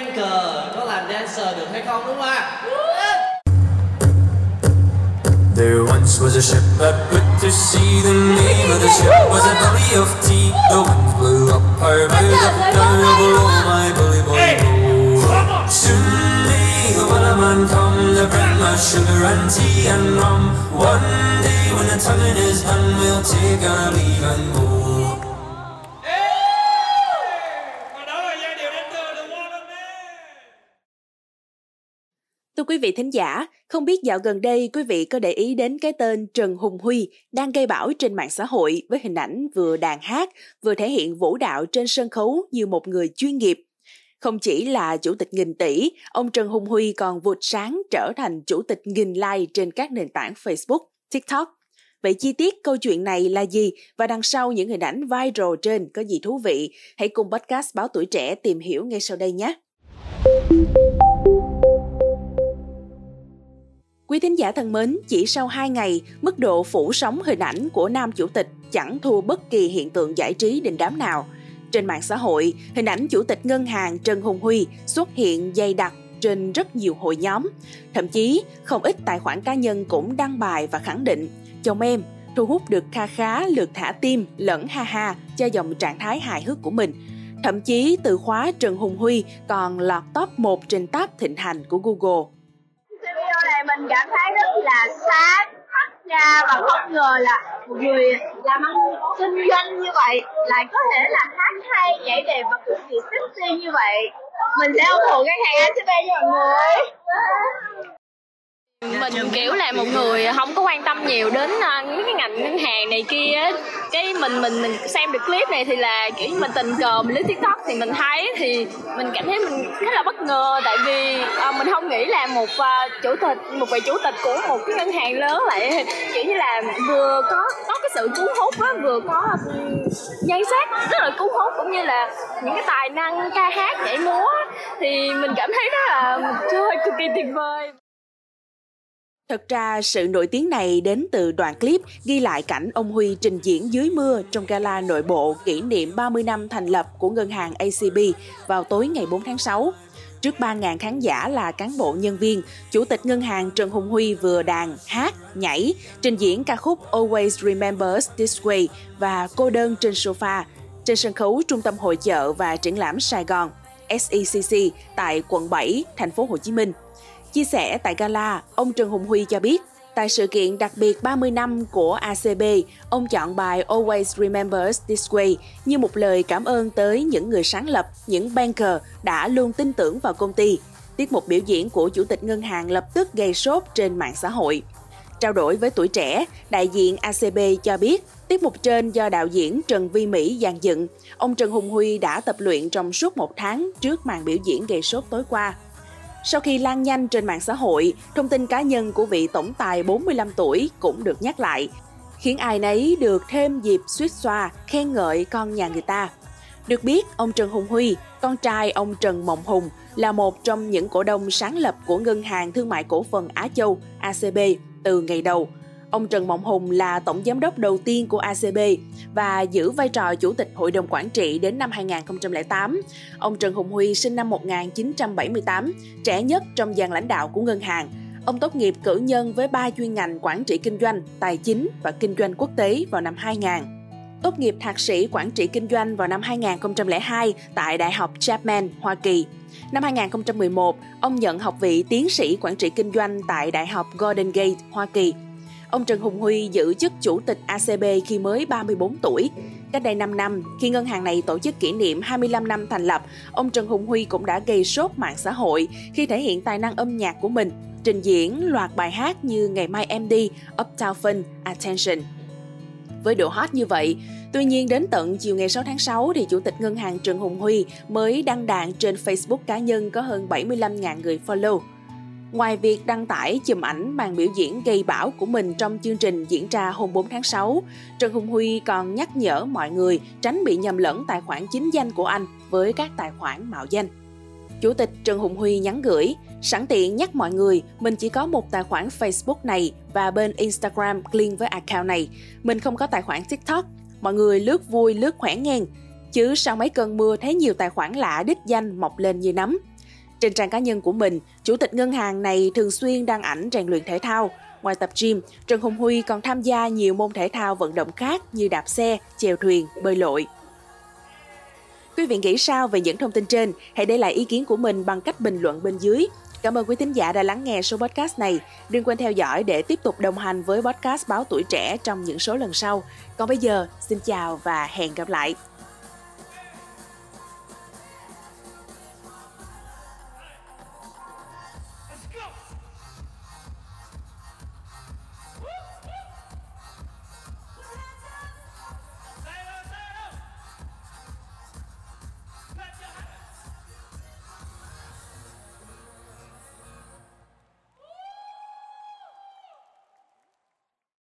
banker có làm dancer được hay không đúng không ạ There once was a ship that put to sea. The name of the ship was a belly of tea. The winds blew up her bow, up down below my bully boy. Soon may the wellerman come to bring us sugar and tea and rum. One day when the tonguing is done, we'll take our leave and go. Thưa quý vị thính giả, không biết dạo gần đây quý vị có để ý đến cái tên Trần Hùng Huy đang gây bão trên mạng xã hội với hình ảnh vừa đàn hát, vừa thể hiện vũ đạo trên sân khấu như một người chuyên nghiệp. Không chỉ là chủ tịch nghìn tỷ, ông Trần Hùng Huy còn vụt sáng trở thành chủ tịch nghìn like trên các nền tảng Facebook, TikTok. Vậy chi tiết câu chuyện này là gì và đằng sau những hình ảnh viral trên có gì thú vị? Hãy cùng podcast Báo Tuổi Trẻ tìm hiểu ngay sau đây nhé! Quý thính giả thân mến, chỉ sau 2 ngày, mức độ phủ sóng hình ảnh của nam chủ tịch chẳng thua bất kỳ hiện tượng giải trí đình đám nào. Trên mạng xã hội, hình ảnh chủ tịch ngân hàng Trần Hùng Huy xuất hiện dày đặc trên rất nhiều hội nhóm. Thậm chí, không ít tài khoản cá nhân cũng đăng bài và khẳng định chồng em thu hút được kha khá lượt thả tim lẫn ha ha cho dòng trạng thái hài hước của mình. Thậm chí từ khóa Trần Hùng Huy còn lọt top 1 trên tab thịnh hành của Google. Mình cảm thấy rất là sáng mắt ra và không ngờ là một người làm ăn kinh doanh như vậy lại có thể là hát hay, nhảy đẹp và cực kỳ sexy như vậy. Mình sẽ ủng hộ ngân hàng ACB cho mọi người mình kiểu là một người không có quan tâm nhiều đến uh, những cái ngành ngân hàng này kia á. cái mình mình mình xem được clip này thì là kiểu như mình tình cờ mình lướt tiktok thì mình thấy thì mình cảm thấy mình khá là bất ngờ. Tại vì uh, mình không nghĩ là một uh, chủ tịch một vị chủ tịch của một cái ngân hàng lớn lại kiểu như là vừa có có cái sự cuốn hút á vừa có nhan sắc rất là cuốn hút cũng như là những cái tài năng ca hát nhảy múa thì mình cảm thấy rất là trời cực kỳ tuyệt vời Thật ra, sự nổi tiếng này đến từ đoạn clip ghi lại cảnh ông Huy trình diễn dưới mưa trong gala nội bộ kỷ niệm 30 năm thành lập của ngân hàng ACB vào tối ngày 4 tháng 6. Trước 3.000 khán giả là cán bộ nhân viên, Chủ tịch ngân hàng Trần Hùng Huy vừa đàn, hát, nhảy, trình diễn ca khúc Always Remember This Way và Cô đơn trên sofa trên sân khấu Trung tâm Hội chợ và Triển lãm Sài Gòn SECC tại quận 7, thành phố Hồ Chí Minh. Chia sẻ tại gala, ông Trần Hùng Huy cho biết, tại sự kiện đặc biệt 30 năm của ACB, ông chọn bài Always Remember This Way như một lời cảm ơn tới những người sáng lập, những banker đã luôn tin tưởng vào công ty. Tiết mục biểu diễn của Chủ tịch Ngân hàng lập tức gây sốt trên mạng xã hội. Trao đổi với tuổi trẻ, đại diện ACB cho biết tiết mục trên do đạo diễn Trần Vi Mỹ dàn dựng. Ông Trần Hùng Huy đã tập luyện trong suốt một tháng trước màn biểu diễn gây sốt tối qua. Sau khi lan nhanh trên mạng xã hội, thông tin cá nhân của vị tổng tài 45 tuổi cũng được nhắc lại, khiến ai nấy được thêm dịp suýt xoa khen ngợi con nhà người ta. Được biết, ông Trần Hùng Huy, con trai ông Trần Mộng Hùng, là một trong những cổ đông sáng lập của Ngân hàng Thương mại Cổ phần Á Châu ACB từ ngày đầu. Ông Trần Mộng Hùng là tổng giám đốc đầu tiên của ACB và giữ vai trò chủ tịch hội đồng quản trị đến năm 2008. Ông Trần Hùng Huy sinh năm 1978, trẻ nhất trong dàn lãnh đạo của ngân hàng. Ông tốt nghiệp cử nhân với ba chuyên ngành quản trị kinh doanh, tài chính và kinh doanh quốc tế vào năm 2000. Tốt nghiệp thạc sĩ quản trị kinh doanh vào năm 2002 tại Đại học Chapman, Hoa Kỳ. Năm 2011, ông nhận học vị tiến sĩ quản trị kinh doanh tại Đại học Golden Gate, Hoa Kỳ. Ông Trần Hùng Huy giữ chức chủ tịch ACB khi mới 34 tuổi. Cách đây 5 năm, khi ngân hàng này tổ chức kỷ niệm 25 năm thành lập, ông Trần Hùng Huy cũng đã gây sốt mạng xã hội khi thể hiện tài năng âm nhạc của mình, trình diễn loạt bài hát như Ngày mai Em Đi, Uptown Fun, Attention. Với độ hot như vậy, tuy nhiên đến tận chiều ngày 6 tháng 6 thì Chủ tịch Ngân hàng Trần Hùng Huy mới đăng đàn trên Facebook cá nhân có hơn 75.000 người follow. Ngoài việc đăng tải chùm ảnh màn biểu diễn gây bão của mình trong chương trình diễn ra hôm 4 tháng 6, Trần Hùng Huy còn nhắc nhở mọi người tránh bị nhầm lẫn tài khoản chính danh của anh với các tài khoản mạo danh. Chủ tịch Trần Hùng Huy nhắn gửi, sẵn tiện nhắc mọi người mình chỉ có một tài khoản Facebook này và bên Instagram link với account này. Mình không có tài khoản TikTok. Mọi người lướt vui lướt khỏe ngang. Chứ sau mấy cơn mưa thấy nhiều tài khoản lạ đích danh mọc lên như nấm. Trên trang cá nhân của mình, Chủ tịch ngân hàng này thường xuyên đăng ảnh rèn luyện thể thao. Ngoài tập gym, Trần Hùng Huy còn tham gia nhiều môn thể thao vận động khác như đạp xe, chèo thuyền, bơi lội. Quý vị nghĩ sao về những thông tin trên? Hãy để lại ý kiến của mình bằng cách bình luận bên dưới. Cảm ơn quý thính giả đã lắng nghe số podcast này. Đừng quên theo dõi để tiếp tục đồng hành với podcast Báo Tuổi Trẻ trong những số lần sau. Còn bây giờ, xin chào và hẹn gặp lại.